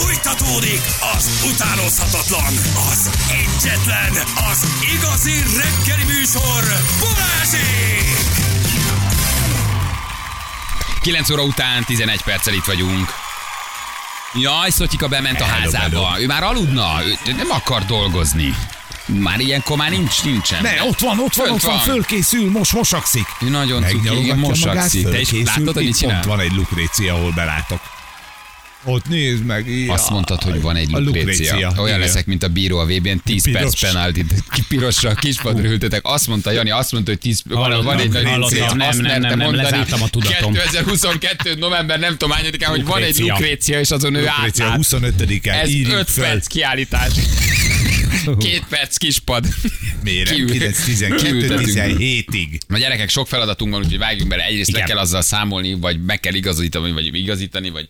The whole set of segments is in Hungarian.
Fújtatódik az utánozhatatlan, az egyetlen, az igazi reggeli műsor, Balázsék! 9 óra után 11 perccel itt vagyunk. Jaj, Szotyika bement a házába. Ő már aludna, ő nem akar dolgozni. Már ilyenkor már nincs, nincsen. Ne, ott van, ott van, ott van, van. fölkészül, most mosakszik. Ő nagyon cuki, mosakszik. Te is látod, hogy mit csinál? Ott van egy Lukrécia, ahol belátok. Ott nézd meg. Ja. Azt mondtad, hogy van egy A Lukrécia. Olyan igen. leszek, mint a bíró a VB-n, 10 Piros. perc penaltit, ki pirosra, kispadra ültetek. Azt mondta Jani, azt mondta, hogy 10, van, van egy nagy Lukrécia. nem, Azt nem, nem, nem, mondani lezártam a tudatom. 2022. november nem tudom hányadikán, hogy van egy Lukrécia. És azon ő Lukrécia átlát. 25-en Ez írjuk 5 fel. perc kiállítás. Két perc kispad. Mérem, Kiül- 9, 12, kiültetünk. 17-ig. Na gyerekek, sok feladatunk van, úgyhogy vágjunk bele. Egyrészt le Igen. kell azzal számolni, vagy meg kell igazítani, vagy igazítani, vagy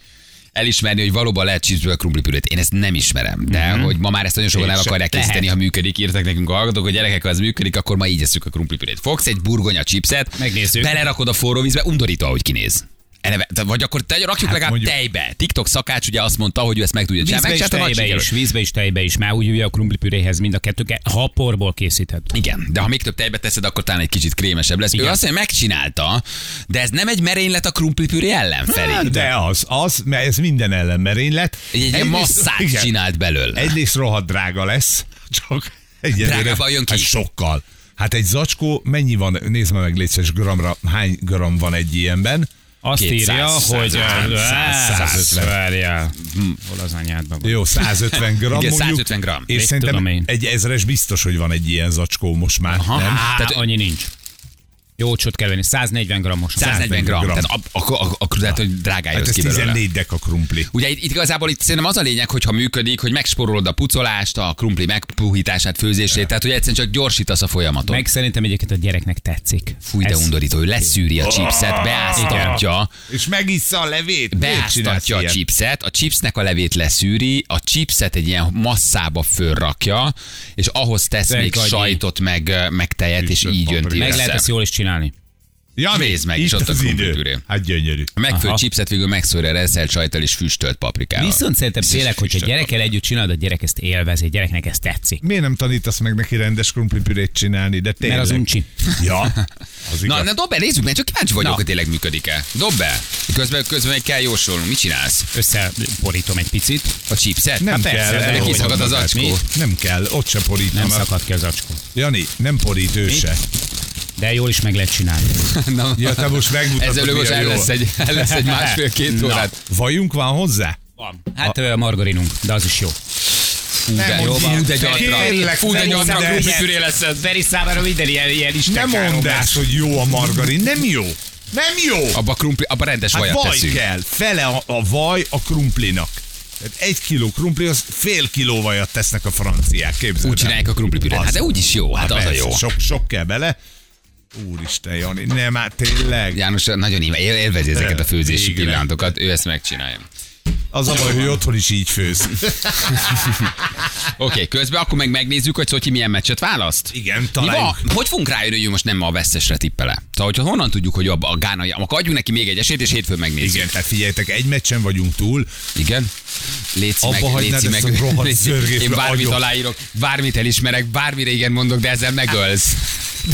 elismerni, hogy valóban lehet cheeseburger krumplipürét. Én ezt nem ismerem, de Mhm. hogy ma már ezt nagyon sokan el akarják Lehet. készíteni, ha működik. Írtak nekünk a hallgatók, hogy gyerekek, ha ez működik, akkor ma így eszük a krumplipürét. Fogsz egy burgonya chipset, Megnézzük. belerakod a forró vízbe, undorító, ahogy kinéz. Eleve, vagy akkor te, rakjuk Hát legalább mondjuk- tejbe. TikTok szakács ugye azt mondta, hogy ő ezt meg tudja csinálni. Vízbe is, tejbe is, vízbe is, tejbe is, már úgy ugye a krumplipüréhez mind a kettőket, ha porból készített. Igen, de ha még több tejbe teszed, akkor talán egy kicsit krémesebb lesz. Igen. Ő azt mondja, megcsinálta, de ez nem egy merénylet a krumplipüré ellen. Hát, De az, az, mert ez minden ellen merénylet. Egy ilyen Egyrészt- masszát igen. csinált belőle. Egyrészt rohadt drága lesz, csak. Drágában jön ki? Hát sokkal. Hát egy zacskó, mennyi van, nézd meg létszes gramra, hány gram van egy ilyenben? Azt 200, írja, hogy... 100, 150. Várjál. Hm, Hol az anyádban van? Jó, 150 gram Igen, mondjuk. 150 gram. És Mit szerintem tudom én. egy ezres biztos, hogy van egy ilyen zacskó most már, Aha. nem? Tehát- annyi nincs. Jó csot kell venni, 140 grammos. 140 gram. gram. Tehát akkor, akkor, akkor tehát, hogy drágán Hát ez ki belőle. 14 deka krumpli. Ugye itt, itt igazából itt szerintem az a lényeg, hogy ha működik, hogy megsporolod a pucolást, a krumpli megpuhítását, főzését, tehát hogy egyszerűen csak gyorsítasz a folyamaton. Meg szerintem egyébként a gyereknek tetszik. Fúj, de Ez- undorító, ő leszűri a chipset, beáztatja, És megissza a levét. Beáztatja a chipset, a chipsnek a levét leszűri, a chipset egy ilyen masszába fölrakja, és ahhoz tesz még sajtot, meg, meg tejet, és így paprikát. Meg lehet ezt jól is csinálni. Jani, Nézd meg, itt és ott a az krumplipüré. idő. Hát gyönyörű. A megfőtt chipset végül megszórja reszelt sajttal és füstölt paprikával. Viszont szerintem tényleg, hogyha gyerekkel együtt csinálod, a gyerek ezt élvezi, a gyereknek ez tetszik. Miért nem tanítasz meg neki rendes krumplipürét csinálni? De tényleg. Mert az uncsi. Ja, az Na, igaz. na dob be, nézzük meg, csak kíváncsi vagyok, Na. hogy tényleg működik-e. Dob be. Közben, közben meg kell jósolnunk. Mit csinálsz? Összeborítom egy picit. A chipset? nem Hát kell. persze, kiszakad az acskó. Nem kell, ott se Nem porítanak. szakad ki az acskó. Jani, nem porít ő se. De jól is meg lehet csinálni. Na, Ja, te most megmutatod, ezzel most el jó. lesz egy, el lesz egy másfél-két órát. Vajunk van hozzá? Van. Hát a... margarinunk, de az is jó. Fú, de, Nem fú, ilyet. de gyatra. Fú, de gyatra, krumplipüré lesz ez. Veri számára minden ilyen, ilyen Nem isten mondd ezt, hogy jó a margarin. Nem jó. Nem jó. Abba, krumpli, abba rendes Hát vajat vaj teszünk. kell. Fele a, a vaj a krumplinak. Tehát egy kiló krumpli, az fél kiló vajat tesznek a franciák, képzeld Úgy el. csinálják a krumplipürét. Az. Hát de úgy is jó, hát az a persze, jó. Sok, sok kell bele. Úristen, Jani, nem, hát tényleg. János nagyon élvezi ezeket a főzési Végre. pillanatokat, ő ezt megcsinálja. Az a baj, hogy otthon is így főz. Oké, okay, közben akkor meg megnézzük, hogy Szotyi milyen meccset választ. Igen, van? Hogy fogunk rájönni, hogy most nem a vesztesre tippele? Tehát, hogyha honnan tudjuk, hogy a, a gánai, akkor adjunk neki még egy esélyt, és hétfőn megnézzük. Igen, tehát figyeljetek, egy meccsen vagyunk túl. Igen? Léci Abba meg, léci meg. léci, én bármit agyon. aláírok, bármit elismerek, bármire igen mondok, de ezzel megölsz.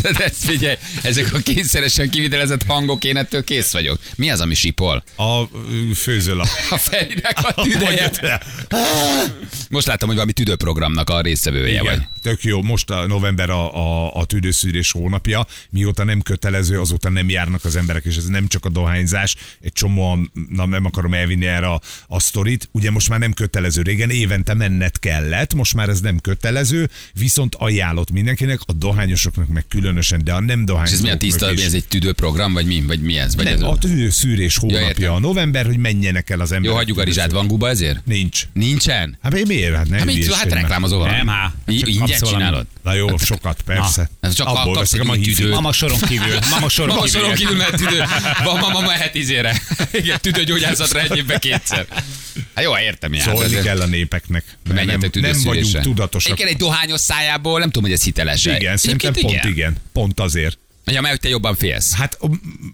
De, ezt figyelj, ezek a kényszeresen kivitelezett hangok, én ettől kész vagyok. Mi az, ami sipol? A főzőlap. A Ferinek a tüdeje. Most láttam, hogy valami tüdőprogramnak a résztvevője vagy. Igen, tök jó. Most a november a, a, a tüdőszűrés hónapja. Mióta nem kötelező, azóta nem járnak az emberek, és ez nem csak a dohányzás. Egy csomóan, na nem akarom elvinni erre a, a sztorit. Ugye most már nem kötelező. Régen évente menned kellett, most már ez nem kötelező, viszont ajánlott mindenkinek, a dohányosoknak meg különösen, de a nem És dohányosoknak ez milyen tiszta, is. ez egy tüdőprogram, vagy mi? Vagy mi ez? Vagy ez Nem, a tüdőszűrés hónapja értem. a november, hogy menjenek el az emberek. Jó, hagyjuk a rizsát, van guba ezért? Nincs. Nincsen? Hát mi- miért? Hát, Hát, mit, hülyeskedj hát már. reklámozol valami. Nem, há. I- Csak Ingyen csinálod? Na jó, sokat, persze. Ez csak Abból kapsz veszek a tüdőt. Mama soron kívül. Mama soron Mama kívül. soron kívül mehet tüdő. Van mama mehet izére. Igen, tüdőgyógyászatra egy évben kétszer. Hát jó, értem, hát Szólni ezért- kell a népeknek. mert Menjetek nem, nem vagyunk tudatosak. Egyébként egy dohányos szájából, nem tudom, hogy ez hiteles Igen, szerintem pont igen. Pont azért. Ja, mert te jobban félsz. Hát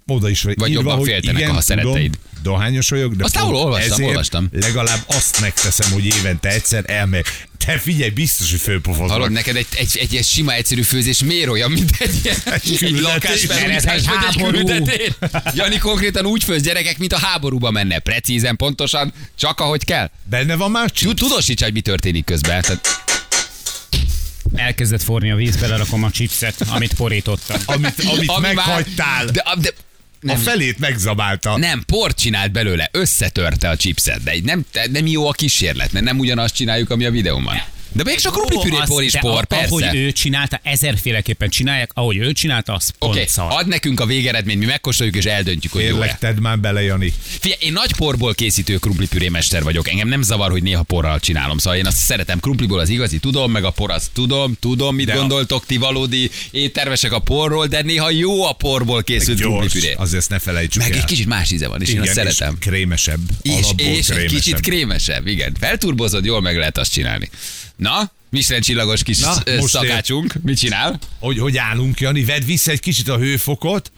oda is vagy, írva, jobban féltenek igen, a szeretteid. Tudom, dohányos vagyok, de Azt pont ahol olvastam, ezért olvastam. legalább azt megteszem, hogy évente egyszer elmegyek. Te figyelj, biztos, hogy fölpofozol. Hallod, neked egy, egy, egy, egy sima egyszerű főzés miért olyan, mint egy, ilyen, egy, egy lakásfelújítás, háború. küldetés. Jani konkrétan úgy főz gyerekek, mint a háborúba menne. Precízen, pontosan, csak ahogy kell. Benne van már Tud- csúcs? Tudósíts, hogy mi történik közben. Tehát, Elkezdett forni a víz, belerakom a chipset, amit porítottam. Amit, amit ami már- meghagytál. De, de, a nem, felét megzabálta. nem, port csinált belőle, összetörte a chipset, de nem, nem jó a kísérlet, mert nem ugyanazt csináljuk, ami a videóban. De még csak krumplipüré Ó, por az- is por, a- persze. Ahogy ő csinálta, ezerféleképpen csinálják, ahogy ő csinálta, az pont Oké, szar. ad nekünk a végeredményt, mi megkóstoljuk és eldöntjük, hogy jó Kérlek, tedd már bele, Jani. Figyelj, én nagy porból készítő krumplipüré mester vagyok. Engem nem zavar, hogy néha porral csinálom. Szóval én azt szeretem krumpliból az igazi, tudom, meg a por az tudom, tudom, mit De a- gondoltok ti valódi éttervesek a porról, de néha jó a porból készült krumplipüré. azért ezt ne felejtsük Meg el. egy kicsit más íze van, és én azt és szeretem. krémesebb. És, és egy krémesebb. kicsit krémesebb, igen. Felturbozod, jól meg lehet azt csinálni. Na, Michelin csillagos kis Na, most szakácsunk, mit csinál? Hogy, hogy állunk, Jani? Vedd vissza egy kicsit a hőfokot.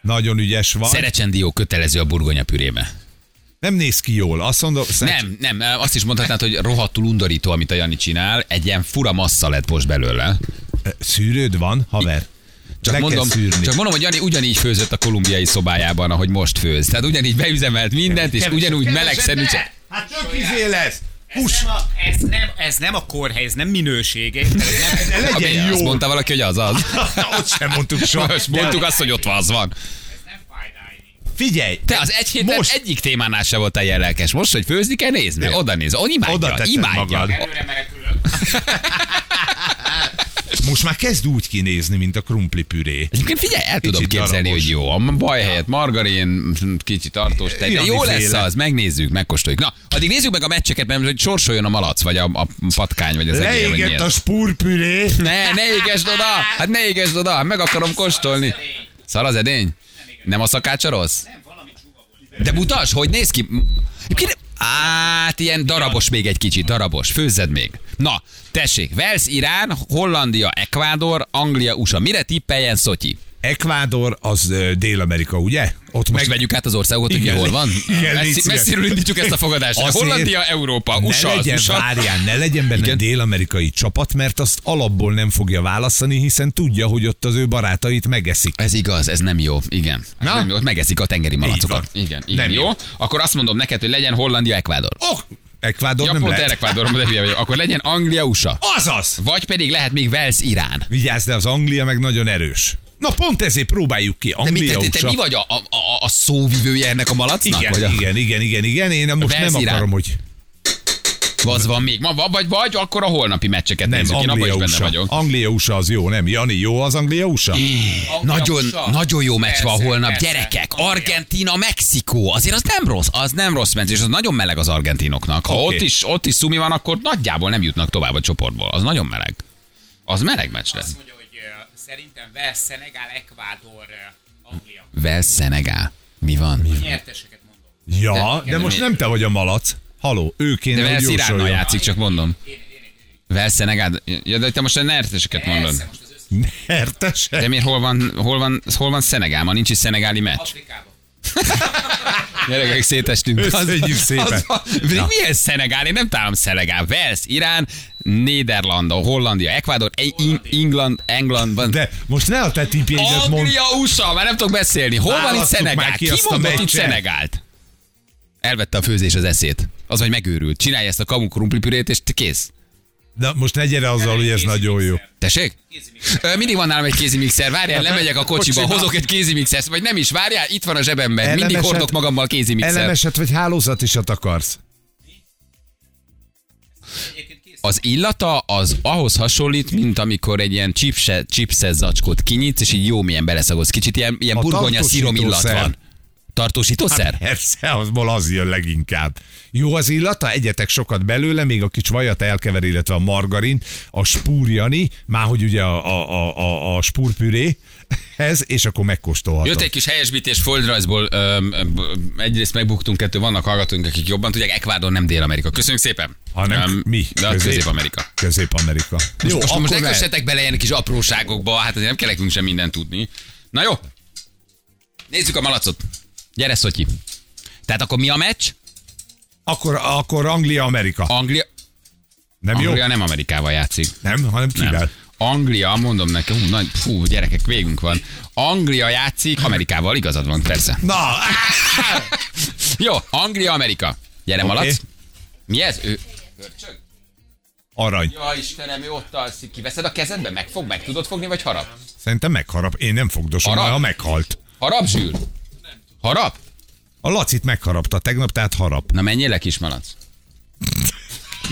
Nagyon ügyes van. Szerecsen dió kötelező a burgonya pürébe. Nem néz ki jól. Azt mondom, Nem, nem, azt is mondhatnád, hogy rohadtul undorító, amit a Jani csinál. Egy ilyen fura massza lett most belőle. Szűrőd van, haver? Csak Le mondom, csak mondom, hogy Jani ugyanígy főzött a kolumbiai szobájában, ahogy most főz. Tehát ugyanígy beüzemelt mindent, és ugyanúgy meleg szendvicset. Hát csak izé lesz. Hús. Ez nem, a, ez, nem, ez nem a kórhely, ez nem minőség. Ez nem, legyen azt jó. mondta valaki, hogy az az. Ott sem mondtuk soha. Most mondtuk azt, hogy ott van, az van. Figyelj. Te az egy héten Most- egyik témánál se voltál ilyen lelkes. Most, hogy főzni kell, nézd meg. Oda néz. On imádja, Oda imádja. magad. előre menekülök. Most már kezd úgy kinézni, mint a krumpli püré. Egyébként figyelj, el tudom Kicsit képzelni, darabos. hogy jó. A baj helyett margarin, kicsit tartós tej, de jó lesz az, megnézzük, megkóstoljuk. Na, addig nézzük meg a meccseket, mert hogy sorsoljon a malac, vagy a, a patkány, vagy az egér, a spúrpüré. Ne, ne égesd oda! Hát ne égesd oda, meg akarom kóstolni. Szar az edény? Nem a szakácsa rossz? De mutas, hogy néz ki? Egyébként- Hát ilyen darabos még egy kicsit, darabos. Főzzed még. Na, tessék, Wales, Irán, Hollandia, Ekvádor, Anglia, USA. Mire tippeljen Szotyi? Ekvádor az Dél-Amerika, ugye? Ott Most vegyük át az országot, hogy hol van? igen, Messzi, messziről indítjuk ezt a fogadást. Azért Hollandia, Európa, ne USA, az legyen, USA. várjál, ne legyen benne Igen. dél-amerikai csapat, mert azt alapból nem fogja választani, hiszen tudja, hogy ott az ő barátait megeszik. Ez igaz, ez nem jó. Igen. Ez Na? nem jó. Megeszik a tengeri malacokat. Igen, igen. Nem jó. jó. Akkor azt mondom neked, hogy legyen Hollandia, Ekvádor. Oh, Ekvádor Ja, nem pont lehet. Ekvádor, de hülye vagyok. Akkor legyen Anglia, USA. Azaz! Vagy pedig lehet még Wales, Irán. Vigyázz, de az Anglia meg nagyon erős. Na pont ezért próbáljuk ki. De mi, Anglia, te, te, te USA. mi vagy a, a, a, a szóvivője ennek a malacnak? Igen, vagy a, igen, igen, igen, igen. Én most nem akarom, hogy Az van még. Ma, vagy, vagy akkor a holnapi meccseket nem, nézzük. Én abban is benne vagyok. Anglia, USA az jó, nem? Jani, jó az Anglia, USA? Nagyon, USA. nagyon jó meccs van holnap, persze. gyerekek. Argentina, Mexikó. Azért az nem rossz, az nem rossz meccs, és az nagyon meleg az argentinoknak. Ha Oké. ott, is, ott is szumi van, akkor nagyjából nem jutnak tovább a csoportból. Az nagyon meleg. Az meleg meccs lesz. Azt mondja, szerintem Wales, Szenegál, Ekvádor, ö, Anglia. Wales, Szenegál. Mi van? Nyerteseket mondom. Ja, de, de most mi- nem te vagy a malac. Haló, ő De kéne, hogy Wales Iránnal jósoljon. játszik, csak mondom. Wales, Szenegál. Ja, de te most a nerteseket mondod. Persze, most az összes Nyertes? De miért hol van, hol van, hol van Szenegál? Ma nincs is szenegáli meccs. Afrikában. Gyerekek, szétestünk. Összedjük szépen. Az, az, de milyen Szenegál? Én nem találom Szenegál. Wales, Irán, Néderlanda, Hollandia, Ekvádor, Eng- England, England van. De most ne a te tippjeidet mond. Anglia, USA, már nem tudok beszélni. Hol van itt Szenegál? ki Ki mondott itt. Szenegált? Elvette a főzés az eszét. Az, hogy megőrült. Csinálj ezt a kamu krumplipürét, és te kész. De most ne gyere azzal, hogy ez nagyon jó. Tessék? Mindig van nálam egy kézimixer. Várjál, lemegyek a kocsiba, hozok egy kézimixert, vagy nem is, várjál, itt van a zsebemben. Mindig Elemeset- hordok magammal kézimixert. Elemeset vagy hálózatisat akarsz? Az illata az ahhoz hasonlít, mint amikor egy ilyen chipse, chipses zacskót kinyitsz, és így jó milyen beleszagodsz. Kicsit ilyen, ilyen A burgonya szírom illat van. Tartósítószer? Persze, azból az jön leginkább. Jó az illata, egyetek sokat belőle, még a kis vajat elkever, illetve a margarin, a spúrjani, már hogy ugye a, a, a, a, spúrpüré, ez, és akkor megkóstolhatod. Jött egy kis helyesbítés földrajzból, öm, öm, egyrészt megbuktunk, kettő vannak hallgatóink, akik jobban tudják, Ekvádor nem Dél-Amerika. Köszönjük szépen. Hanem Öm, mi? De Közép- Közép-Amerika. Közép-Amerika. Jó, most, most akkor ne lehet. kössetek bele ilyen kis apróságokba, hát nem kell nekünk sem mindent tudni. Na jó, nézzük a malacot. Gyere, Szotyi. Tehát akkor mi a meccs? Akkor, akkor Anglia-Amerika. Anglia, Nem Anglia jó? nem Amerikával játszik. Nem, hanem Nem. kivel? Anglia, mondom neki, hú, nagy, fú, gyerekek, végünk van. Anglia játszik Amerikával, igazad van, persze. Na, Jó, Anglia, Amerika. Gyere, Oké. malac. Mi ez? Ő... Hörcsög? arany. Ja, Istenem, ő ott alszik. Kiveszed a kezedbe? Megfog, meg tudod fogni, vagy harap? Szerintem megharap. Én nem fogdosom, ha meghalt. Harap, zsűr? Harap? A Lacit megharapta tegnap, tehát harap. Na menjél le, kis malac.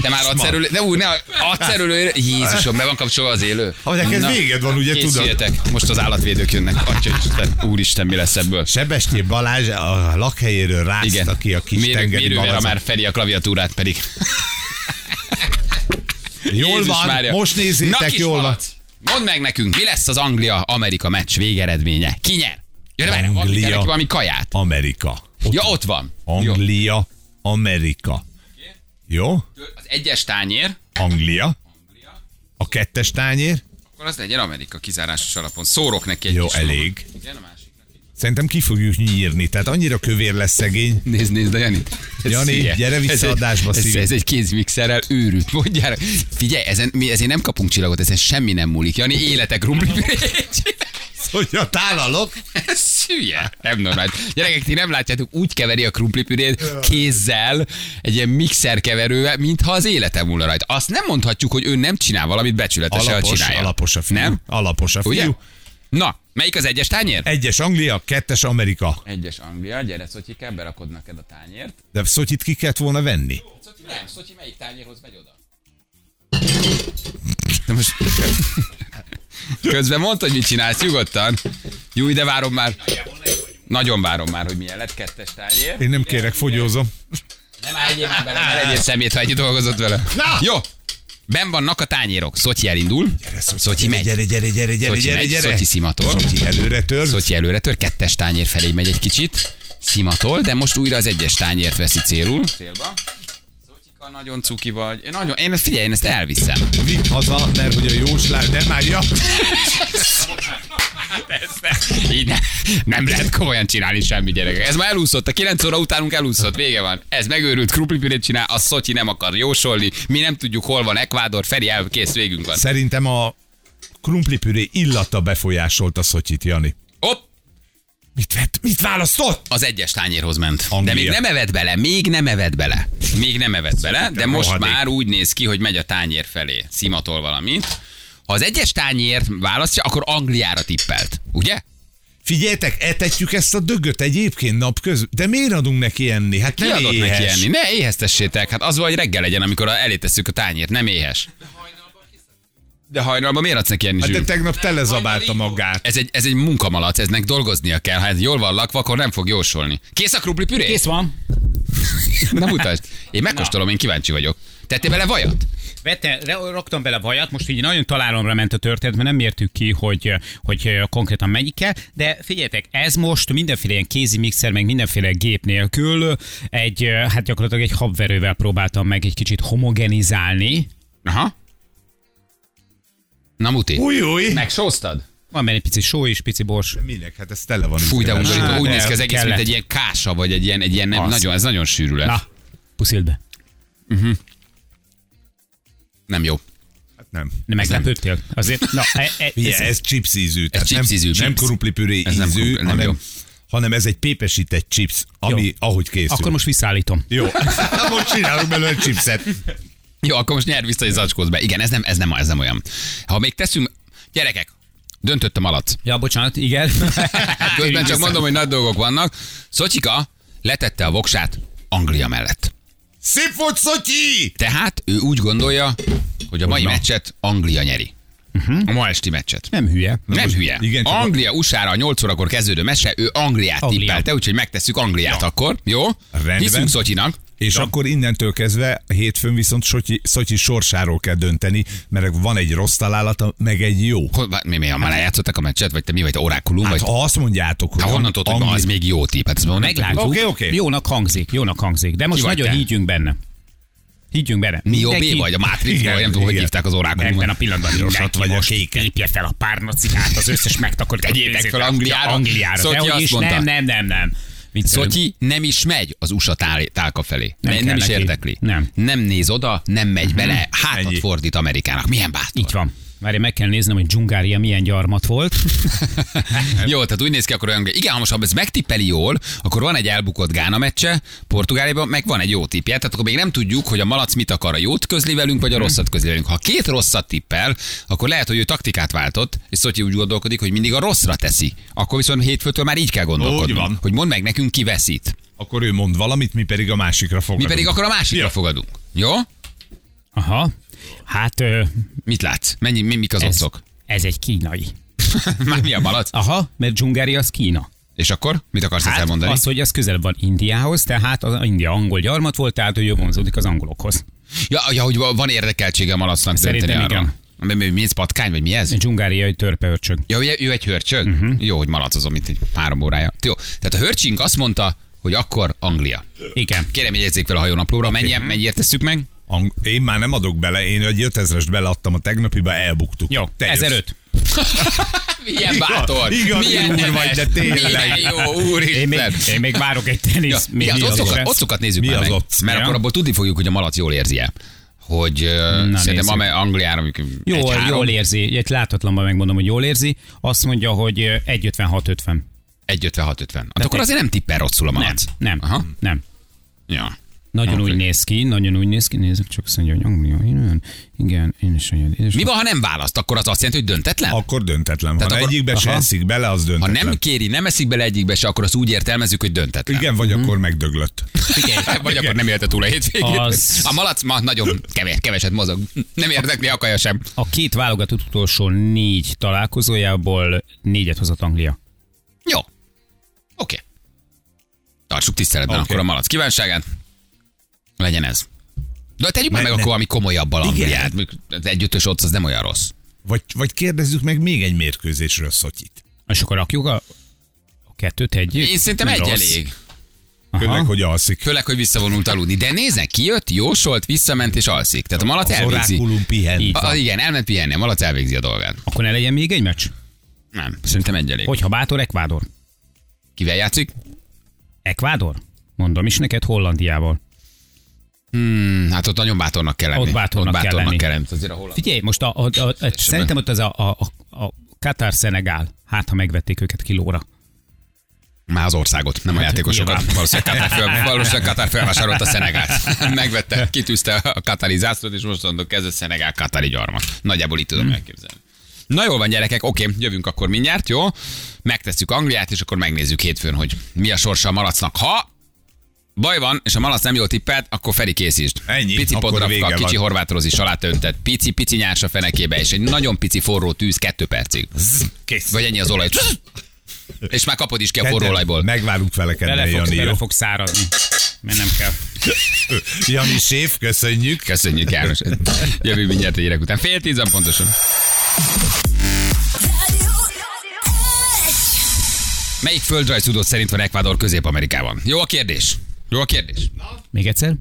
Te már adszerülő, ne úgy, ne, adszerülő, Jézusom, be van kapcsolva az élő. Ha neked Na, véged van, ugye tudod? Most az állatvédők jönnek. Atya Isten, úristen, mi lesz ebből? Sebestyén Balázs a lakhelyéről rázta Igen. ki a kis Mérő, tengeri már Feri a klaviatúrát pedig. Jól Jézus van, Mária. most Na, nézzétek, kis jól van. Mondd meg nekünk, mi lesz az Anglia-Amerika meccs végeredménye? Ki nyer? Gyere, várj, Anglia. Anglia. neki valami kaját. Amerika. Ja, ott van. Jó. Anglia, Amerika. Jó? Az egyes tányér, Anglia. A kettes tányér. akkor az legyen Amerika kizárásos alapon. Szórok neki egy Jó, elég. Igen, a másiknak. Szerintem ki fogjuk nyírni, tehát annyira kövér lesz szegény. Nézd, nézd a Janit. Ez Jani, gyere vissza Ez egy- adásba, ez, szívem. ez, egy kézmixerrel őrült. Mondjára. Figyelj, ezen, mi ezért nem kapunk csillagot, ezen semmi nem múlik. Jani, életek rumplipürét. Hogy a tálalok? Ez hülye. Nem normális. Gyerekek, ti nem látjátok, úgy keveri a krumplipürét kézzel, egy ilyen mixerkeverővel, mintha az élete múlna rajta. Azt nem mondhatjuk, hogy ő nem csinál valamit becsületesen Alapos, csinálja. alapos a fiú. Nem? Alapos a fiú. Ugye? Na, melyik az egyes tányér? Egyes Anglia, kettes Amerika. Egyes Anglia, gyere Szotyike, berakod neked a tányért. De Szotyit ki kellett volna venni. Szotyi, nem, Szotyi melyik tányérhoz megy oda? De most... Közben mondta, hogy mit csinálsz, nyugodtan. Jó, ide várom már. Nagyon várom már, hogy milyen lett kettes tányér. Én nem kérek, fogyózom. Nem állj már bele, ne legyél szemét, ha együtt dolgozott vele. Na! Jó, ben vannak a tányérok. Szotyi elindul. Szotyi megy. Gyere, gyere, gyere, gyere, Szotyi gyere, megy, gyere. Szotyi szimatol. Szotyi előre tör. Szotyi előre tör, kettes tányér felé megy egy kicsit. Szimatol, de most újra az egyes tányért veszi célul. Célba. Szotyika, nagyon cuki vagy. Én, nagyon, én figyelj, én ezt elviszem. Vidd haza, mert hogy a jóslás nem állja. Persze. Így ne, nem lehet komolyan csinálni semmi gyerekek. Ez már elúszott, a 9 óra utánunk elúszott, vége van. Ez megőrült krumplipürét csinál, a Szotyi nem akar jósolni, mi nem tudjuk hol van Ekvádor, Feri el, kész, végünk van. Szerintem a krumplipüré illata befolyásolta Szotyit, Jani. Mit, vett, mit választott? az egyes tányérhoz ment. Anglia. De még nem evett bele, még nem evett bele. Még nem evett bele, de most rohadék. már úgy néz ki, hogy megy a tányér felé. Szimatol valamit. Ha az egyes tányért választja, akkor Angliára tippelt. Ugye? Figyeljetek, etetjük ezt a dögöt egyébként napköz. De miért adunk neki enni? Hát Ki nem adott éhes. neki enni? Ne éheztessétek. Hát az hogy reggel legyen, amikor elé tesszük a tányért. Nem éhes. De hajnalban miért adsz neki enni, Hát de Zsül? tegnap telezabálta magát. Ez egy, ez egy munkamalac, eznek dolgoznia kell. Ha ez jól van lakva, akkor nem fog jósolni. Kész a krupli püré? Kész van. Nem mutasd. Én megkóstolom, én kíváncsi vagyok. Tettél bele vajat? Vette, re- raktam bele vajat, most így nagyon találomra ment a történet, mert nem mértük ki, hogy, hogy konkrétan mennyi kell, de figyeljetek, ez most mindenféle ilyen kézi mixer, meg mindenféle gép nélkül egy, hát gyakorlatilag egy habverővel próbáltam meg egy kicsit homogenizálni. Aha. Na muti. Új, új. Megsóztad? Van benne egy pici só és pici bors. Minek? Hát ez tele van. Fúj, de undorító. Hát, Úgy néz ki az egész, mint egy ilyen kása, vagy egy ilyen, egy ilyen nem, nagyon, ez nagyon sűrű lesz. Na, puszild be. Nem jó. Hát nem. Nem meglepődtél? Azért, na, e, e, ez, ez chips ízű. Tehát chips nem, ízű, Nem krumplipüré Ez nem ízű, krumpli- nem jó. hanem, hanem ez egy pépesített chips, ami Jó. ahogy készül. akkor most visszaállítom. Jó. Na most csinálunk belőle chipset. Jó, akkor most nyerd vissza, hogy zacskóz be. Igen, ez nem, ez nem, ez nem olyan. Ha még teszünk, gyerekek, döntöttem alatt. Ja, bocsánat, igen. Közben csak mondom, hogy nagy dolgok vannak. Szocsika letette a voksát Anglia mellett. Szép volt, Szotyi! Tehát ő úgy gondolja, hogy a mai na. meccset Anglia nyeri. A ma esti meccset. Nem hülye. Nem most- hülye. igen, Anglia USA-ra 8 órakor kezdődő mese, ő Angliát Anglia. tippelte, úgyhogy megtesszük Angliát akkor. Jó? Rendben. Hiszünk Szotyinak. És akkor innentől kezdve hétfőn viszont Szotyi, Szotyi sorsáról kell dönteni, mert van egy rossz találata, meg egy jó. Hol, mi, mi, már lejátszottak a meccset, vagy te mi vagy, te orákulum, Hát, vagy? ha azt mondjátok, hogy Hát honnan tudod, hogy az még jó tipp? Hát Meglátjuk. Oké, oké. Jónak hangzik, jónak hangzik. De most Ki nagyon higgyünk benne. Higgyünk benne. Mi jó B vagy? A Matrix, Igen, vagy nem tudom, hogy hívták az orákulumot. Ebben a pillanatban mindenki vagy a most lépje fel a párnacikát, az összes megtakarított Tegyétek fel Angliára. Angliára. Dehogy azt is, mondta. nem, nem, nem, nem. Viccelünk. Szotyi nem is megy az USA tál, tálka felé. Nem Nem, nem is neki. érdekli. Nem. Nem néz oda, nem megy bele, hátat Ennyi. fordít Amerikának. Milyen bátor. Így van. Várj, meg kell néznem, hogy Dzsungária milyen gyarmat volt. Jó, tehát úgy néz ki, akkor olyan, igen, ha most ha ez megtippeli jól, akkor van egy elbukott Gána meccse Portugáliában, meg van egy jó tippje, tehát akkor még nem tudjuk, hogy a malac mit akar, a jót közli velünk, vagy a rosszat közli velünk. Ha két rosszat tippel, akkor lehet, hogy ő taktikát váltott, és Szotyi úgy gondolkodik, hogy mindig a rosszra teszi. Akkor viszont hétfőtől már így kell gondolkodni. Úgy van. Hogy mondd meg nekünk, ki veszít. Akkor ő mond valamit, mi pedig a másikra Mi fogadunk. pedig akkor a másikra Ja. fogadunk. Jó? Aha. Hát ö, Mit látsz? Mennyi, mi, mik az ez, otcok? ez egy kínai. Már mi a malac? Aha, mert Dzsungária az Kína. És akkor? Mit akarsz ezzel Hát mondani? az, hogy ez közelebb van Indiához, tehát az India angol gyarmat volt, tehát ő vonzódik az angolokhoz. Ja, ja, hogy van érdekeltsége a malacnak Szerintem dönteni igen. Mi, mi, mi ez patkány, vagy mi ez? Dzsungária egy törpeörcsög. Ja, ugye ő egy hörcsög? Uh-huh. Jó, hogy malacozom itt egy három órája. Jó, tehát a hörcsink azt mondta, hogy akkor Anglia. Igen. Kérem, jegyezzék fel a hajónaplóra, mennyi, mennyiért tesszük meg? Ang- Én már nem adok bele, én egy 5000-est beleadtam a tegnapiba, elbuktuk. Jó, Te jössz. 1005. Milyen bátor! Igazi milyen úr nemes, vagy, de tényleg. Milyen jó, úristen! Én még, én még várok egy tenisz. Ja, mi az milliósra. ocokat, ocokat nézzük Mi már az meg, occ? mert Ja. akkor abból tudni fogjuk, hogy a malac jól érzi. Hogy uh, szerintem amely Angliára mondjuk Jól, egy jól érzi. Egy láthatatlanban megmondom, hogy jól érzi. Azt mondja, hogy ö, 1,56-50. 1,56-50. Hát akkor azért nem tippel rosszul a Nem, malac. nem, Aha. nem. Ja. Nagyon Oké. úgy néz ki, nagyon úgy néz ki. Nézzük csak azt mondja, hogy Anglia, igen, igen, én is olyan. Én is Mi van, ha nem választ? Akkor az azt jelenti, hogy döntetlen? Akkor döntetlen. Tehát Ha akkor- egyikbe se Aha. eszik bele, az Ha döntetlen. nem kéri, nem eszik bele egyikbe se, akkor azt úgy értelmezzük, hogy döntetlen. Igen, vagy akkor megdöglött. Vagy akkor nem élte túl a hétvégét. Az- A malac ma nagyon keves, keveset mozog. Nem érdekli a kaja sem. A két válogatott utolsó négy találkozójából négyet hozott Anglia. Jó. Oké. Tartsuk tiszteletben Oké. akkor a malac kívánságát. Legyen ez. De tegyük már meg ne- akkor valami komolyabbal Igen. Angliát. Az együttös ott az nem olyan rossz. Vagy, vagy kérdezzük meg még egy mérkőzésről Szotyit. És akkor rakjuk a, a kettőt együtt? Én szerintem egy rossz. elég. Főleg, hogy alszik. Főleg, hogy visszavonult aludni. De nézzen, kijött, jósolt, visszament és alszik. Tehát a malac Az elvégzi. pihen. A, igen, elment pihenni, a malac elvégzi a dolgát. Akkor ne legyen még egy meccs? Nem, szerintem egy elég. Hogyha bátor, Ekvádor. Kivel játszik? Ekvádor? Mondom is neked Hollandiával. Hmm, hát ott nagyon bátornak kell lenni. Ott bátornak kell lenni. kell lenni. A holland. Figyelj, most a, a, a, a, szerintem ott az a, a, a, a Katar Szenegál. Hát, ha megvették őket kilóra. Már az országot, nem a játékosokat. Valószínűleg Katar, fel, valószínűleg Katar felvásárolta Szenegált. Megvette, kitűzte a katari zászlót, és most mondok, ez a Szenegál katari gyarmat. Nagyjából így tudom Hmm. elképzelni. Na jól van, gyerekek, oké, jövünk akkor mindjárt, jó? Megtesszük Angliát, és akkor megnézzük hétfőn, hogy mi a sorsa a malacnak. Ha baj van, és a malac nem jól tippelt, akkor Feri készítsd. Ennyi, Pici podrafka, kicsi van. horvátorozi salátöntet, pici, pici nyársa fenekébe, és egy nagyon pici forró tűz kettő percig. Kész. Vagy ennyi az olaj. És már kapod is ki a forró Kedden, olajból. Megvárunk vele kedden, Bele fog, Jani, bele fog száradni. Mert nem kell. Jani séf, köszönjük. Köszönjük, János. Jövő mindjárt egy gyerek után. Fél tízan pontosan. Melyik földrajzudó szerint van Ekvádor Közép-Amerikában? Jó a kérdés. Jó a kérdés. Még egyszer?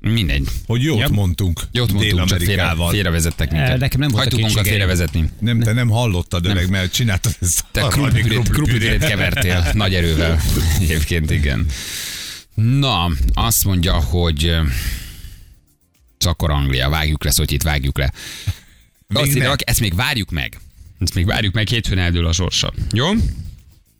Mindegy. Hogy jót Ja. mondtunk. Jót mondtunk, csak félre, félrevezettek minket. Nekem nem volt Hagytuk magunkat félrevezetni. Nem, te nem hallottad, öreg, mert csináltad ezt Te krumplipürét krumplipürét. kevertél nagy erővel. Egyébként igen. Na, azt mondja, hogy ö, akkor Anglia, vágjuk le, Szotyit, vágjuk le. Még Azt írja, ezt még várjuk meg. Ezt még várjuk meg, hétfőn eldől a sorsa. Jó?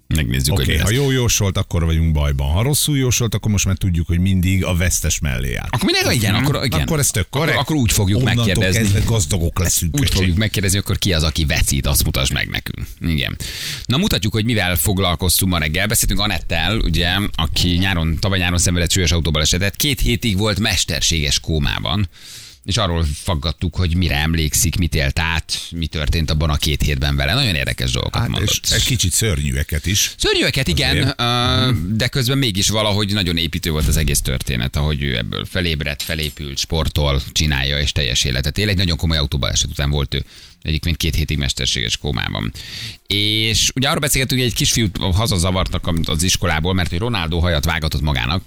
Megnézzük, Oké, hogy mi ha lesz. jó jósolt, akkor vagyunk bajban. Ha rosszul jósolt, akkor most már tudjuk, hogy mindig a vesztes mellé áll. Akkor mindegy, igen, akkor, igen. Akkor ez tök korrekt. Akkor, akkor úgy fogjuk Onnantól megkérdezni. kezdve gazdagok leszünk. Úgy öcsém. fogjuk megkérdezni, akkor ki az, aki veszít, azt mutasd meg nekünk. Igen. Na mutatjuk, hogy mivel foglalkoztunk ma reggel. Beszéltünk Anettel, ugye, aki nyáron, tavaly nyáron szenvedett súlyos autóbalesetet. Két hétig volt mesterséges kómában. És arról faggattuk, hogy mire emlékszik, mit élt át, mi történt abban a két hétben vele. Nagyon érdekes dolgokat Hát, mondott. és egy kicsit szörnyűeket is. Szörnyűeket, igen, Azért. de közben mégis valahogy nagyon építő volt az egész történet, ahogy ő ebből felébredt, felépült, sportol, csinálja és teljes életet él. Egy nagyon komoly autóbaleset után volt ő egyébként két hétig mesterséges kómában. És ugye arról beszélgetünk, hogy egy kisfiút hazazavartak az iskolából, mert hogy Ronaldo hajat vágatott magának,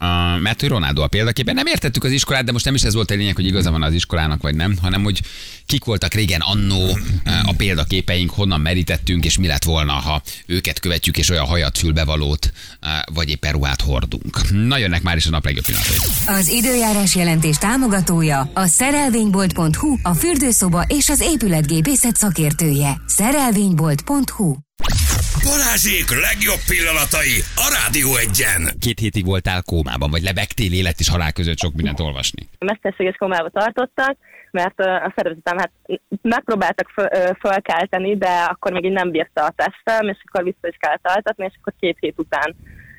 Uh, mert hogy Ronaldo a példaképpen. Nem értettük az iskolát, de most nem is ez volt a lényeg, hogy igaza van az iskolának, vagy nem, hanem hogy kik voltak régen annó uh, a példaképeink, honnan merítettünk, és mi lett volna, ha őket követjük, és olyan hajat fülbevalót, uh, vagy éppen ruhát hordunk. Na jönnek már is a nap legjobb pillanatai. Az időjárás jelentés támogatója a szerelvénybolt.hu, a fürdőszoba és az épületgépészet szakértője. Szerelvénybolt.hu Balázsék legjobb pillanatai a Rádió egyen. Két hétig voltál kómában, vagy lebegtél élet és halál között sok mindent olvasni. mesterséges komába tartottak, mert a szervezetem hát megpróbáltak föl- fölkelteni, de akkor még így nem bírta a testem, és akkor vissza is kellett altatni, és akkor két hét után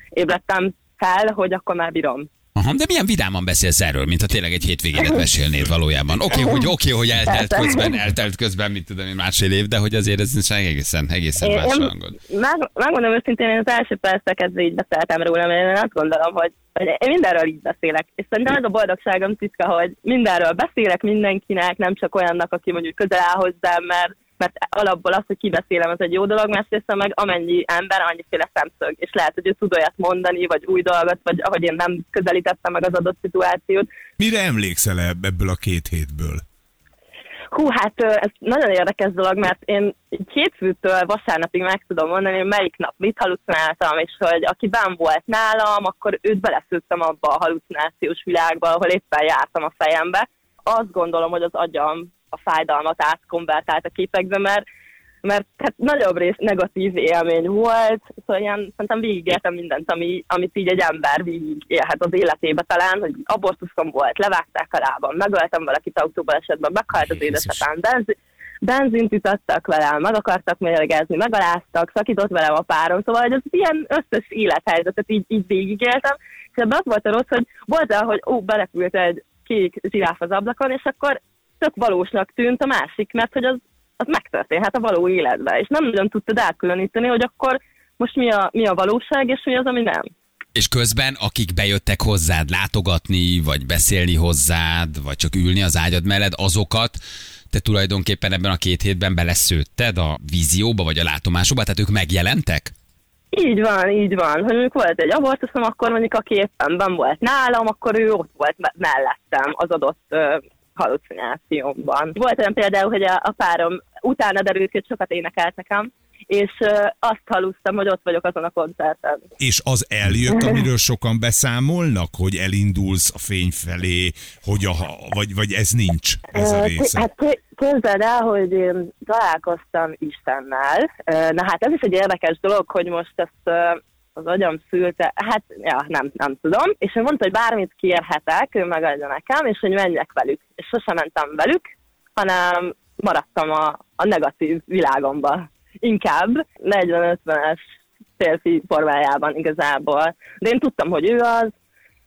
ébredtem fel, hogy akkor már bírom. Aha, de milyen vidáman beszélsz erről, mint ha tényleg egy hétvégénet mesélnéd valójában. Oké, okay, hogy, oké, hogy eltelt közben, eltelt közben, mit tudom én, másfél év, de hogy azért ez egészen, egészen Én, más hangod. meg, megmondom őszintén, én az első percek kezdve így beszéltem róla, mert én azt gondolom, hogy, hogy én mindenről így beszélek. És szerintem ez a boldogságom titka, hogy mindenről beszélek mindenkinek, nem csak olyannak, aki mondjuk közel áll hozzám, mert mert alapból az, hogy kibeszélem, az egy jó dolog, másrészt meg amennyi ember, annyiféle szemszög, és lehet, hogy ő tud olyat mondani, vagy új dolgot, vagy ahogy én nem közelítettem meg az adott szituációt, Mire emlékszel ebb- ebből a két hétből? Hú, hát ez nagyon érdekes dolog, mert én hétfőtől vasárnapig meg tudom mondani, hogy melyik nap mit halucináltam, és hogy aki benn volt nálam, akkor őt beleszőttem abba a halucinációs világba, ahol éppen jártam a fejembe. Azt gondolom, hogy az agyam a fájdalmat átkonvertált a képekbe, mert mert hát nagyobb rész negatív élmény volt, szóval ilyen, szerintem végigéltem mindent, ami, amit így egy ember végig élhet az életébe talán, hogy abortuszom volt, levágták a lábam, megöltem valakit autóban esetben, meghalt az édesapám, benzi, benzint ütöttek velem, meg akartak mérgezni, megaláztak, szakított velem a párom, szóval hogy az ilyen összes élethelyzetet így, így végigéltem, és ebben az volt a rossz, hogy volt hogy ó, belepült egy kék zsiráf az ablakon, és akkor tök valósnak tűnt a másik, mert hogy az, az megtörténhet a való életben, és nem nagyon tudtad elkülöníteni, hogy akkor most mi a, mi a valóság, és mi az, ami nem. És közben, akik bejöttek hozzád látogatni, vagy beszélni hozzád, vagy csak ülni az ágyad mellett, azokat te tulajdonképpen ebben a két hétben beleszőtted a vízióba, vagy a látomásokba, tehát ők megjelentek? Így van, így van. Hogy mondjuk volt egy abortuszom, akkor mondjuk aki éppen benn volt nálam, akkor ő ott volt me- mellettem az adott halucinációmban. Volt olyan például, hogy a, a párom utána derült, hogy sokat énekelt nekem, és azt hallottam, hogy ott vagyok azon a koncerten. És az eljött, amiről sokan beszámolnak, hogy elindulsz a fény felé, hogy a, vagy, vagy ez nincs, ez a része. Hát ké- képzeld el, hogy én találkoztam Istennel. Na hát ez is egy érdekes dolog, hogy most ezt az agyam szülte, hát ja, nem, nem tudom. És ő mondta, hogy bármit kérhetek, ő megadja nekem, és hogy menjek velük. És sosem mentem velük, hanem maradtam a, a negatív világomba. Inkább 40-50-es férfi formájában igazából. De én tudtam, hogy ő az,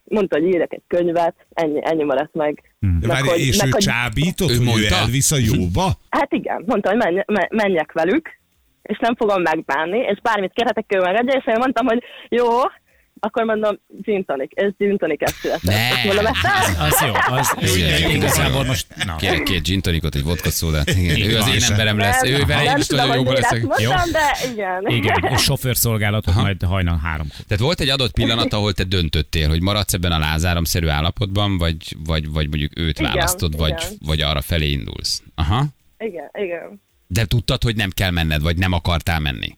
mondta, hogy írjak egy könyvet, ennyi, ennyi maradt meg. Meg várj, hogy- és meg ő hogy- csábított, Ő mondta? elvisz a jóba? Hát igen, mondta, hogy menj, me- menjek velük, és nem fogom megbánni, és bármit kérhetek, ő megadja, és én mondtam, hogy jó, akkor mondom, gin tonic, és gin tonic ezt született. Ne. Mondom, ezt el- Az jó, az Igen. igazából most... Na. Kérek két gin tonicot, egy vodka szódát. Igen, ő az én emberem lesz. nem, Ő vele én is tudom, nagyon miért leszek. mondtam, de igen. Igen, és sofőrszolgálatot majd hajnal három. Tehát volt egy adott pillanat, ahol te döntöttél, hogy maradsz ebben a lázáromszerű állapotban, vagy, vagy, vagy mondjuk őt Igen, választod, vagy, igen. vagy arra felé indulsz. Aha. igen, igen. De tudtad, hogy nem kell menned, vagy nem akartál menni.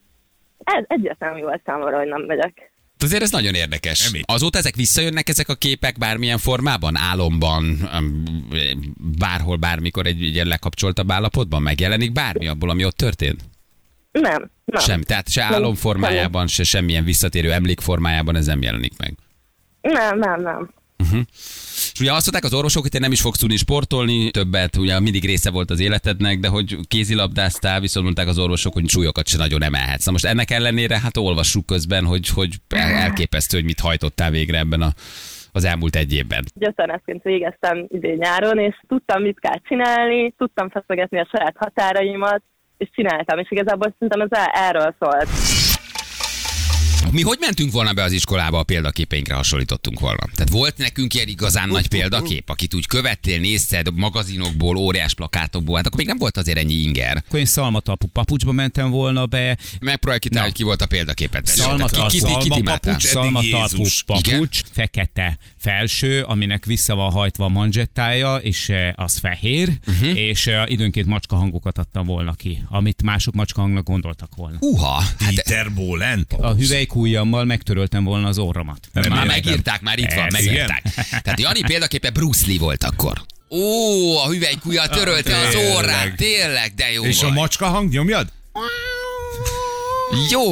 Ez egyértelmű volt számomra, hogy nem megyek. Azért ez nagyon érdekes. Így. Azóta ezek visszajönnek, ezek a képek bármilyen formában? Álomban, bárhol, bármikor egy ilyen lekapcsoltabb állapotban? Megjelenik bármi abból, ami ott történt? Nem, nem. Sem. Tehát se Nem, álom formájában, se semmilyen visszatérő emlék formájában ez nem jelenik meg. Nem, nem, nem. És ugye azt mondták az orvosok, hogy te nem is fogsz tudni sportolni többet, ugye mindig része volt az életednek, de hogy kézilabdáztál, viszont mondták az orvosok, hogy súlyokat se nagyon emelhetsz. Na most ennek ellenére, hát olvassuk közben, hogy, hogy el- elképesztő, hogy mit hajtottál végre ebben a az elmúlt egy évben? Gyöszernászként végeztem idén nyáron, és tudtam, mit kell csinálni, tudtam feszegetni a saját határaimat, és csináltam, és igazából szerintem ez erről szólt. Mi hogy mentünk volna be az iskolába, a példaképeinkre hasonlítottunk volna? Tehát volt nekünk ilyen igazán nagy példakép, akit úgy követtél, nézted magazinokból, óriás plakátokból, hát akkor még nem volt azért ennyi inger. Akkor én szalmatalpú papucsba mentem volna be, Megpróbálj kitalálni, hogy ki volt a ki imádtál? papucs, papucs, fekete felső, aminek vissza van hajtva a manzsettája, és eh, az fehér, uh-huh. és eh, időnként macska hangokat adtam volna ki, amit mások macska hangnak gondoltak volna. Uha, hát Peter Bolen. A hüvelykújjammal megtöröltem volna az orromat. már értem. megírták, már itt van, megírták. Tehát Jani példaképpen Bruce Lee volt akkor. Ó, a hüvelykújjal törölte az órát, tényleg, de jó És a vagy. macska hang nyomjad? Jó,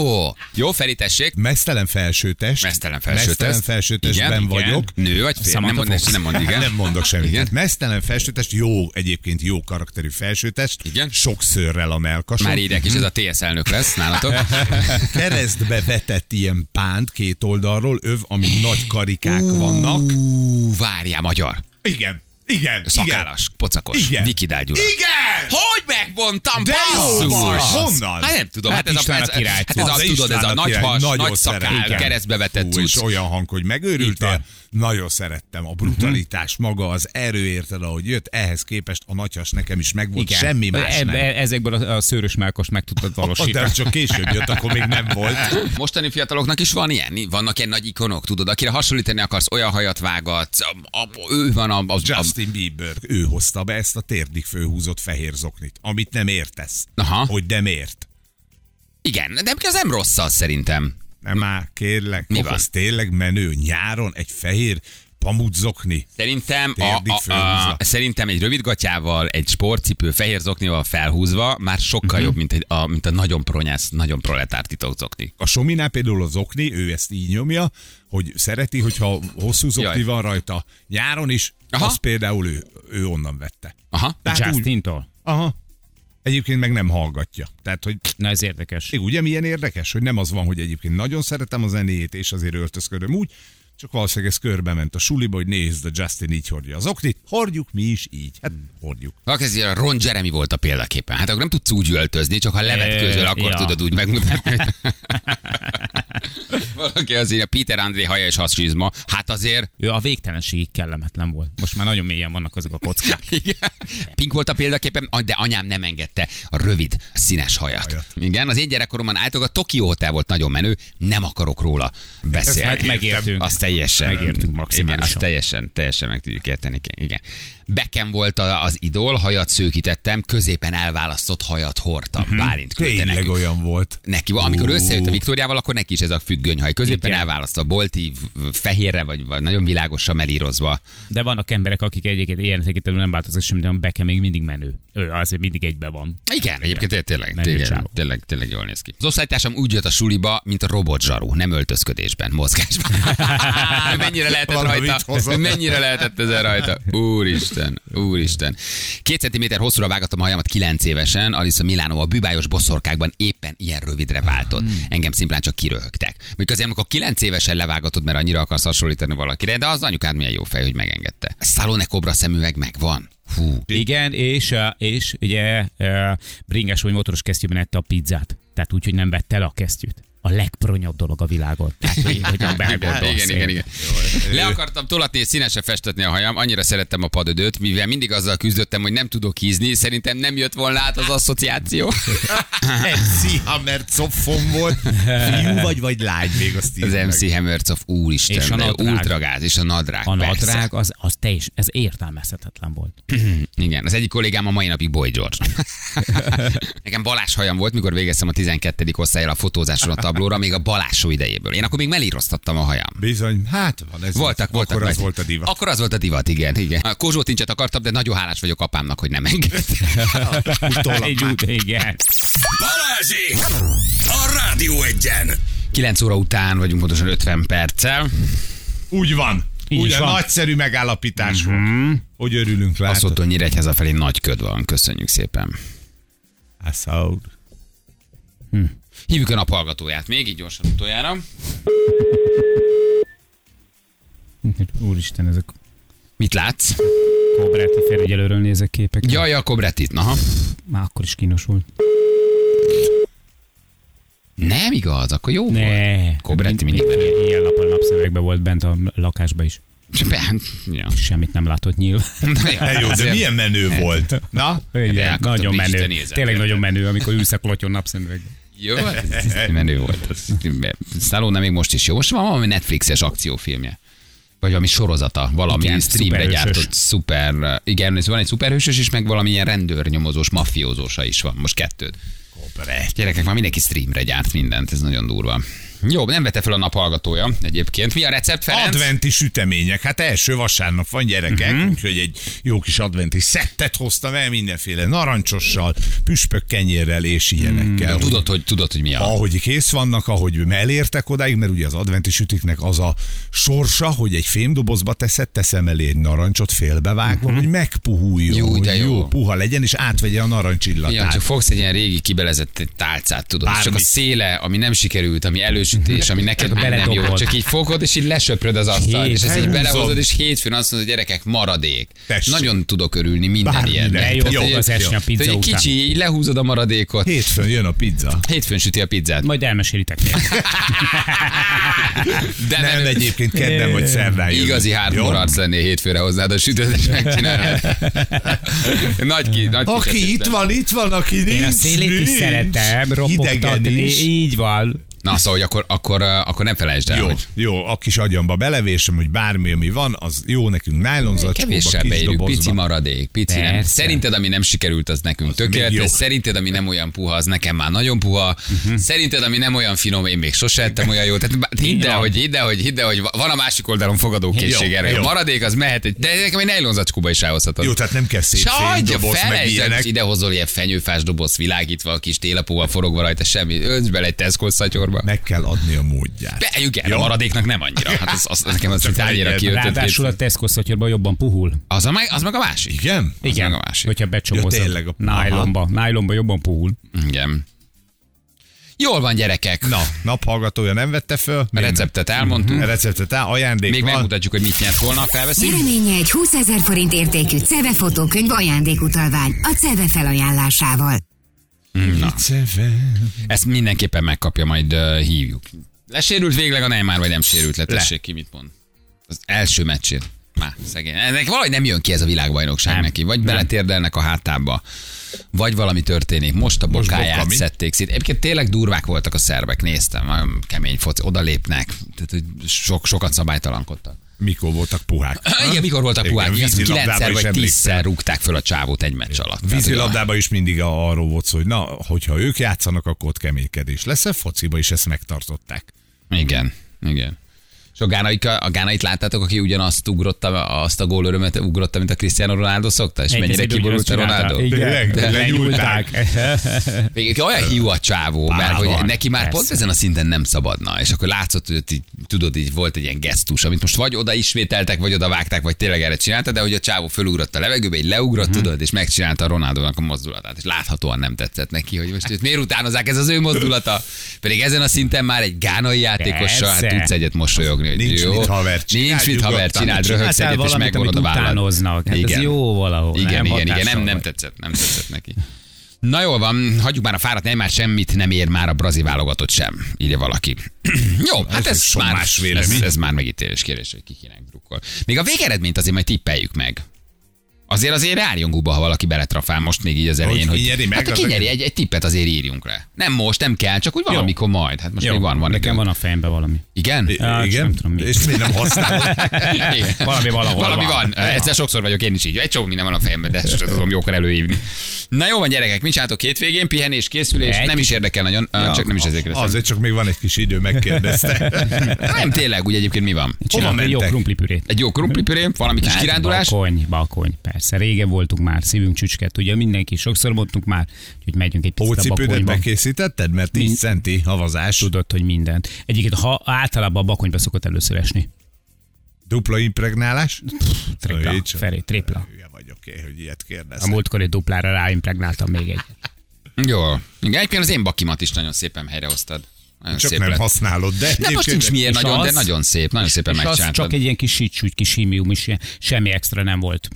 jó, Feri, tessék. Mesztelen felsőtest. Mesztelen felsőtest. Mesztelen felsőtestben Igen, vagyok. Nő vagy férj? Nem, mond, nem mond, igen. Nem mondok semmit. Igen. Mesztelen felsőtest, jó, egyébként jó karakterű felsőtest. Igen. Sok szőrrel a melkason. Már írják is, ez a TSZ elnök lesz nálatok. Keresztbe vetett ilyen pánt két oldalról, öv, ami nagy karikák vannak. Ú, várjál, magyar. Igen, igen, Szakállas, pocakos, Igen. Vikidál Gyula. Igen! Hogy megmondtam, De jó! Honnan? Hát nem tudom, hát, Hát ez a, István ez, a király. hát ez Az tudod, ez a a nagy has, nagy szakál, keresztbe vetett Fú, és olyan hang, hogy megőrültél. Nagyon szerettem a brutalitás, maga az erő érted, ahogy jött, ehhez képest a nagyhas nekem is megvolt, Igen. semmi más E- nem. Ezekből a, a szőrös melkost meg tudtad De valósítani. csak később jött, akkor még nem volt. Mostani fiataloknak is van ilyen? Vannak ilyen nagy ikonok, tudod, akire hasonlítani akarsz, olyan hajat vágatsz, a, a, ő van a, a, a Justin Bieber, ő hozta be ezt a térdig főhúzott fehér zoknit, amit nem értesz. Aha. Hogy nem ért. Igen, de az nem rossz az szerintem. Nem már, kérlek, Mi van? tényleg menő. Nyáron egy fehér pamutzokni. Szerintem, a, a, a, szerintem egy rövid gatyával, egy sportcipő, fehér zoknival felhúzva már sokkal Mhm. jobb, mint, egy, a, mint a nagyon pronyász, nagyon proletár titokzokni. A Sominál például az okni, ő ezt így nyomja, hogy szereti, hogyha hosszú zokni Jaj. van rajta nyáron is, Aha. Az például ő, ő onnan vette. Aha. Tehát úgy, Justintól. aha. Egyébként meg nem hallgatja. Tehát, hogy Na ez érdekes. Igen, ugye milyen érdekes, hogy nem az van, hogy egyébként nagyon szeretem a zenéjét, és azért öltözködöm úgy, csak valószínűleg ez körbe ment a suliba, hogy nézd, a Justin így hordja az oknit, hordjuk mi is így. Hát hordjuk. Valaki ez a Ron Jeremy volt a példaképpen. Hát akkor nem tudsz úgy öltözni, csak ha levetkőzöl, Ö, akkor ja. tudod úgy megmutatni. Valaki azért a Peter André haja és hasizma. Hát azért Ő a végtelenségig kellemetlen volt. Most már nagyon mélyen vannak azok a kockák. Igen. Pink volt a példaképpen, de anyám nem engedte a rövid, színes hajat. Hajat. Igen, az én gyerekkoromban általában a Tokyo Hotel volt nagyon menő, nem akarok róla beszélni. Hát megértünk. Azt teljesen. Megértünk Igen, maximálisan. azt teljesen, teljesen meg tudjuk érteni. Igen. Yeah. Bekem volt az idol, hajat szőkítettem, középen elválasztott hajat hordtam. Mhm. Bálint küldte Tényleg olyan volt. Neki, amikor összejött a Viktóriával, akkor neki is ez a függönyhaj. Középen Igen. elválasztva, bolti, fehérre, vagy, vagy nagyon világosan melírozva. De vannak emberek, akik egyébként ilyen tekintetben nem változik semmi, de a beke még mindig menő. Ő azért mindig egybe van. Igen, egyébként tényleg, tényleg, tényleg, tényleg, jól néz ki. Az osztálytársam úgy jött a suliba, mint a robotzsaru, nem öltözködésben, mozgásban. mennyire lehetett rajta? Mennyire lehetett ezen rajta? Úristen, úristen. Két centiméter hosszúra vágattam a hajamat kilenc évesen, Alisa Milánó a bűbájos boszorkákban éppen ilyen rövidre váltott. Engem szimplán csak kiröhögtek. Még azért, amikor kilenc évesen levágatod, mert annyira akarsz hasonlítani valakire, de az anyukád milyen jó fej, hogy megengedte. Szalone kobra szemüveg megvan. Hú, Igen, és, eh, és ugye eh, bringes vagy motoros kesztyűben ette a pizzát. Tehát úgy, hogy nem vette le a kesztyűt. A legpronyabb dolog a világon. Tehát, hogy, hogy a belgondolsz. igen, igen, igen. Le akartam tolatni és színesre festetni a hajam, annyira szerettem a padödöt, mivel mindig azzal küzdöttem, hogy nem tudok hízni, szerintem nem jött volna át az asszociáció. MC Hammer cofon volt. Fiú vagy, vagy lány még azt Az MC meg. Hammercoff, úristen, És a nadrág. ultragáz, és a nadrág, A persze. nadrág az, az teljes, ez értelmezhetetlen volt. Igen, az egyik kollégám a mai napig Boy George. Nekem balás hajam volt, mikor végeztem a 12. osztályra a fotózáson a tablóra, még a balásó idejéből. Én akkor még melíroztattam a hajam. Bizony, hát van ez. Voltak, voltak. Akkor az volt a divat. Akkor az volt a divat, igen. igen. A Kozsó tincset akartam, de nagyon hálás vagyok apámnak, hogy nem engedte. Egy út, igen. Balázsék! A Rádió egyen! 9 óra után vagyunk pontosan 50 perccel. Úgy van. Így Úgy van. nagyszerű megállapítás volt. Hogy örülünk rá. Azt mondta, hogy Nyíregyháza felé nagy köd van. Köszönjük szépen. Assault. Hívjuk a naphallgatóját még, így gyorsan utoljára. Úristen, ezek Mit látsz? Kobráti felügyelőről nézek képeket. Jaj, a Kobretit, naha. Már akkor is kínos volt. Nem igaz, akkor jó volt. Ne. Kobretti mindig Ilyen nappal napszemekben volt bent a lakásba is. Be- Ja. Semmit nem látott nyíl. Hát jó, de milyen menő volt. Na? Igen, nagyon menő. Isten Tényleg nagyon menő, amikor ülsz a klotyon napszemüvegben. Jó, hát ez, menő volt. Stallone még most is jó. Most van valami Netflixes akciófilmje. Vagy valami sorozata, valami Igen, streamre szuperhősös. gyártott szuper, igen, ez van egy szuperhősös is, meg valamilyen rendőrnyomozós, mafiózósa is van, most kettőt. Gyerekek, már mindenki streamre gyárt mindent, ez nagyon durva. Jó, nem vette fel a naphallgatója egyébként. Mi a recept, Ferenc? Adventi sütemények. Hát első vasárnap van gyerekek, uh-huh. úgyhogy egy jó kis adventi szettet hoztam el mindenféle narancsossal, püspök kenyérrel és ilyenekkel. Hmm, Tudod, hogy, tudod, hogy mi a... ahogy kész vannak, ahogy elértek odáig, mert ugye az adventi sütiknek az a sorsa, hogy egy fémdobozba teszed, teszem elé egy narancsot félbevágva, hogy megpuhuljon, Jó, de jó. jó puha legyen, és átvegye a narancsillatát. Ja, csak fogsz egy ilyen régi kibelezett tálcát, tudod, és csak a Bármit. széle, ami nem sikerült, ami elősütés, ami neked már nem jó, csak így fogod, és így lesöpröd az asztalt, és ezt így belehozod, és hétfőn azt mondod, hogy gyerekek, maradék. Tessék. Nagyon tudok örülni minden ilyennek. Jó, az esni a pizza után. kicsi, így lehúzod a maradékot. Hétfőn jön a pizza. Hétfőn süti a pizzát. Majd elmesélitek. De Nem, egyébként kedden vagy szerdán. Igazi hardcore arc lennél hétfőre hozzád a sütőt, és megcsinálod. nagy ki, nagy Aki itt van, itt van, aki nincs. Én a szélét is szeretem, ropogtatni. Így van. Na, szóval, hogy akkor, akkor, akkor nem felejtsd el, Jó, hogy jó, a kis agyamba belevésem, hogy bármi, ami van, az jó nekünk nájlonzacskóba, Kevéssel kis beírjuk, pici maradék, pici nem. Szerinted, ami nem sikerült, az nekünk még tökéletes. Szerinted, ami nem olyan puha, az nekem már nagyon puha. Mhm. Szerinted, ami nem olyan finom, én még sose ettem olyan jó. Tehát hidd el, van. hogy, hidd el, hogy, hidd el, hogy van a másik oldalon fogadókészség erre. A maradék az mehet, egy- de nekem egy nejlonzacskóba is elhozhatod. Jó, tehát nem kell szép doboz, meg ilyenek. ide hozol ilyen fenyőfás doboz világítva, a kis télapóval forogva rajta, semmi. Önts bele egy Tesco szatyorba. Meg kell adni a módját. Be, igen, Jó. a maradéknak nem annyira. Hát az, az, nekem az, hogy tányéra kiöltött. Ráadásul a. Tesco szatyorban jobban puhul. Az, a, meg- az meg a másik. Igen? Az meg a másik. Hogyha becsomozod. Ja, tényleg a- Nájlomba. Nájlomba jobban puhul. Igen. Jól van, gyerekek. Na, naphallgatója nem vette föl. A receptet elmondtuk. A receptet áll, ajándék Még van. megmutatjuk, hogy mit nyert holnap, felveszik. Nyereménye egy 20 ezer forint értékű CEVE fotókönyv ajándékutalvány a CEVE felajánlásával. Ceve. Ezt mindenképpen megkapja, majd uh, hívjuk. Lesérült végleg a Neymar, vagy nem sérült le? Tessék ki, mit mond. Az első meccsén. Már szegény. Ennek valahogy nem jön ki ez a világbajnokság Nem. neki. Vagy Nem. beletérdelnek a hátába, vagy valami történik. Most a Most bokáját mi? szedték szét. Egyébként tényleg durvák voltak a szerbek, néztem. Kemény foci, oda lépnek. Tehát, hogy sok, sokat szabálytalankodtak. Mikor voltak puhák? Igen, mikor voltak puhák? Igen, vízilabdában kilencszer vagy tízszer rúgták föl a csávót egy meccs alatt. Vízilabdában is mindig arról volt szó, hogy na, hogyha ők játszanak, akkor ott keménykedés lesz. A fociba is ezt megtartották. Igen, igen. És a, gánai, a gánait láttátok, aki ugyanazt ugrotta, azt a gólörömet ugrotta, mint a Cristiano Ronaldo szokta? És mennyire Egy kiborult a Ronaldo? Igen, Lenyúlták. Még olyan hiú a csávó, mert Bár hogy van, neki már persze. pont ezen a szinten nem szabadna, és akkor látszott, hogy így, tudod, így volt egy ilyen gesztus, amit most vagy oda ismételtek, vagy oda vágták, vagy tényleg erre csinálta, de hogy a csávó fölugrott a levegőbe, így leugrott, Mhm. tudod, és megcsinálta a Ronaldónak a mozdulatát, és láthatóan nem tetszett neki, hogy most őt miért utánozzák, ez az ő mozdulata. Pedig ezen a szinten már egy gánai játékossal, hát tudsz egyet mosolyogni, hogy Nincs jó. mit, haver, csináld Nincs mit, haver, csináld, röhögsz egyet, és megvonod a utánoznak. Hát ez jó valahol, Igen, nem igen, igen, nem, nem tetszett, nem tetszett neki. Na jól van, hagyjuk már a fáradt, nem már semmit nem ér már a brazil válogatott sem, írja valaki. Jó, hát Ez ez, már, ez, ez már megítélés kérdés, hogy ki kinek drukkol. Még a végeredményt azért majd tippeljük meg. Azért azért járjon guba, ha valaki beletrafál most még így az elején. Hogy meg hát, kinyeri, egy, egy tippet azért írjunk le. Nem most, nem kell, csak úgy valamikor majd. Hát most még van, van Nekem idő. van a fejemben valami. Igen? I- Hát, Igen? nem tudom mi. És miért nem használod? Valami valahol Valami van. van. Egyszer sokszor vagyok én is így. Egy csomó minden van a fejemben, de ezt tudom jókor előhívni. Na jó van, gyerekek, mit csináltok hétvégén? Pihenés, készülés? Egy Nem is érdekel nagyon, ja, csak nem is kérdeztem. Azért csak még van egy kis idő, megkérdezte. Nem, tényleg, úgy egyébként mi van? Csinálunk egy jó krumplipürét. Egy jó krumplipüré, valami kis kirándulás. Balkony, balkony, persze. Régen voltunk már, szívünk csücsket, ugye mindenki, sokszor mondtunk már, hogy megyünk egy picit a Hócipődet bakonyba. megkészítetted? Mert 10 Mind- centi havazás. Tudod, hogy mindent. Egyébként, ha általában a bakonyba szokott először esni. Dupla impregnálás? Tripla, Így csak- Feri, tripla. Hülye vagyok én, hogy ilyet A kérdezek. múltkor egy duplára ráimpregnáltam még egy. Jó. Igen, egyébként az én bakimat is nagyon szépen helyrehoztad. Nagyon Csak szép nem lett. használod, de... De most nincs miért nagyon, de az- nagyon szép, nagyon szépen És megcsináltad. csak egy ilyen kis sícsúgy, kis hímium is, ilyen- semmi extra nem volt.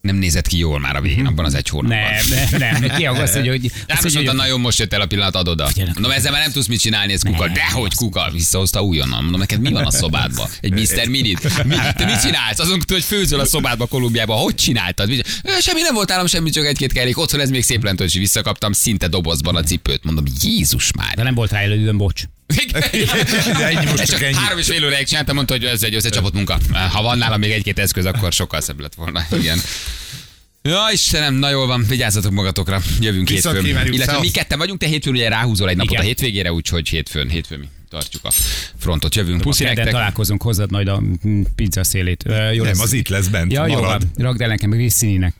Nem nézett ki jól már a végén, abban az egy hónapban. Nem, nem, nem. Ki azt hogy... Nem, azt mondta, hogy- na jó, most jött el a pillanat, adod oda. Mondom, ezzel már nem tudsz mit csinálni, ez kukal. Nem. Dehogy kukal, visszahozta újonnan. Mondom, neked mi van a szobádban? Egy Mr. Minit? Mi, te mit csinálsz? Azon, hogy főzöl a szobádba Kolumbiába, hogy csináltad? Semmi nem volt nálam, semmi, csak egy-két kerék. Otthon ez még szép lent, hogy visszakaptam szinte dobozban a cipőt. Mondom, Jézus már. De nem volt rá elődön, bocs. De ennyi most csak csak ennyi. három és fél óráig csináltam, mondta, hogy ez egy összecsapott munka. Ha van nálam még egy-két eszköz, akkor sokkal szebb lett volna. Igen. Ja, Istenem, na jól van, vigyázzatok magatokra. Jövünk Viszont hétfőn. kívánjuk, Illetve mi ketten vagyunk, te hétfőn ugye ráhúzol egy napot Igen. a hétvégére, úgyhogy hétfőn, hétfőn mi tartjuk a frontot. Jövünk. Puszi nektek. találkozunk, hozzád majd a pizza szélét. Ö, Jó Nem, lesz. az itt lesz bent. Ja, jó marad. van. Rakd el nekem, meg színinek.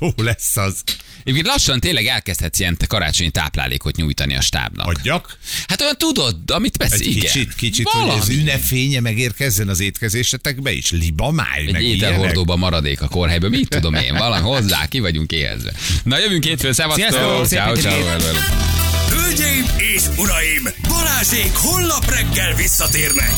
Jó lesz az. Egyébként lassan tényleg elkezdhetsz ilyen karácsonyi táplálékot nyújtani a stábnak. Adjak? Hát olyan tudod, amit vesz, Egy igen. kicsit, kicsit, hogy Valami. az ünnepfénye megérkezzen az étkezésetekbe is. Liba máj, Egy meg ilyenek. ételhordóba maradék a kórhelyből. Mit tudom én, valami hozzá, ki vagyunk éhezve. Na jövünk hétfőn, szevasztok! Ciao, ciao. Hölgyeim és uraim, Balázsék holnap reggel visszatérnek.